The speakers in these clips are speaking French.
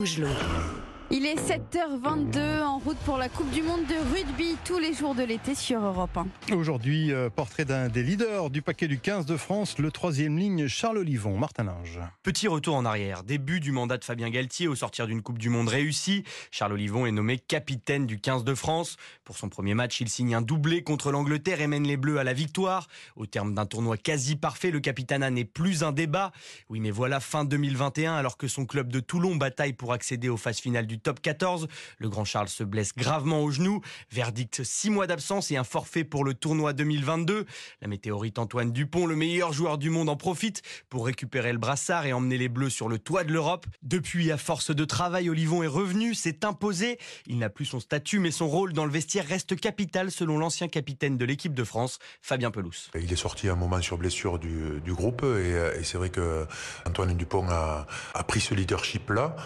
Rougelot. Il est 7h22 en route pour la Coupe du Monde de rugby tous les jours de l'été sur Europe 1. Aujourd'hui, euh, portrait d'un des leaders du paquet du 15 de France, le troisième ligne Charles Olivon, Martin Linge. Petit retour en arrière, début du mandat de Fabien Galtier au sortir d'une Coupe du Monde réussie. Charles Olivon est nommé capitaine du 15 de France. Pour son premier match, il signe un doublé contre l'Angleterre et mène les Bleus à la victoire. Au terme d'un tournoi quasi parfait, le capitanat n'est plus un débat. Oui, mais voilà fin 2021 alors que son club de Toulon bataille pour accéder aux phases finales du top 14. Le grand Charles se blesse gravement au genou. Verdict 6 mois d'absence et un forfait pour le tournoi 2022. La météorite Antoine Dupont, le meilleur joueur du monde, en profite pour récupérer le brassard et emmener les Bleus sur le toit de l'Europe. Depuis, à force de travail, Olivon est revenu, s'est imposé. Il n'a plus son statut, mais son rôle dans le vestiaire reste capital selon l'ancien capitaine de l'équipe de France, Fabien Pelous. Il est sorti un moment sur blessure du, groupe et, c'est vrai que Antoine Dupont a, a pris ce leadership-là.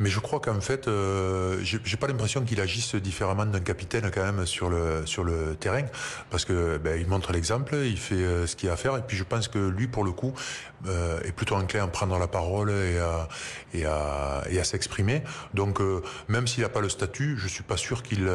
Mais je crois qu'en fait, euh, j'ai pas l'impression qu'il agisse différemment d'un capitaine quand même sur le sur le terrain, parce que ben, il montre l'exemple, il fait euh, ce qu'il a à faire, et puis je pense que lui, pour le coup, euh, est plutôt enclin à prendre la parole et à et à, à s'exprimer. Donc euh, même s'il n'a pas le statut, je suis pas sûr qu'il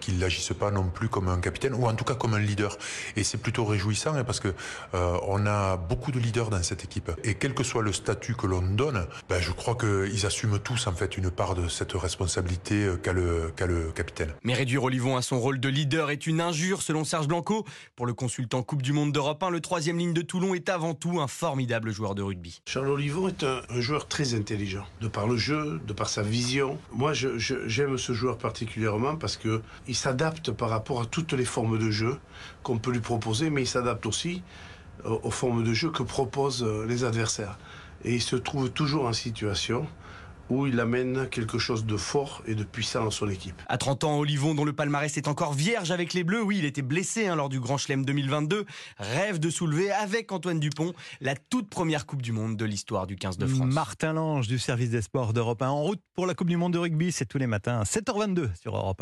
qu'il n'agisse pas non plus comme un capitaine, ou en tout cas comme un leader. Et c'est plutôt réjouissant hein, parce que on a beaucoup de leaders dans cette équipe, et quel que soit le statut que l'on donne, ben, je crois qu'ils assument tous en fait une part de cette responsabilité euh, qu'a le, qu le capitaine. Mais réduire Olivon à son rôle de leader est une injure, selon Serge Blanco. Pour le consultant Coupe du Monde d'Europe 1, le troisième ligne de Toulon est avant tout un formidable joueur de rugby. Charles Olivon est un, un joueur très intelligent, de par le jeu, de par sa vision. Moi, j'aime ce joueur particulièrement parce que il s'adapte par rapport à toutes les formes de jeu qu'on peut lui proposer, mais il s'adapte aussi aux, aux formes de jeu que proposent euh, les adversaires. Et il se trouve toujours en situation où il amène quelque chose de fort et de puissant dans son équipe. À 30 ans, Olivon, dont le palmarès est encore vierge avec les Bleus, oui, il était blessé hein, lors du Grand Chelem 2022, rêve de soulever avec Antoine Dupont la toute première Coupe du Monde de l'histoire du 15 de France. Martin Lange du service des sports d'Europe 1 en route pour la Coupe du Monde de rugby, c'est tous les matins à 7h22 sur Europe 1.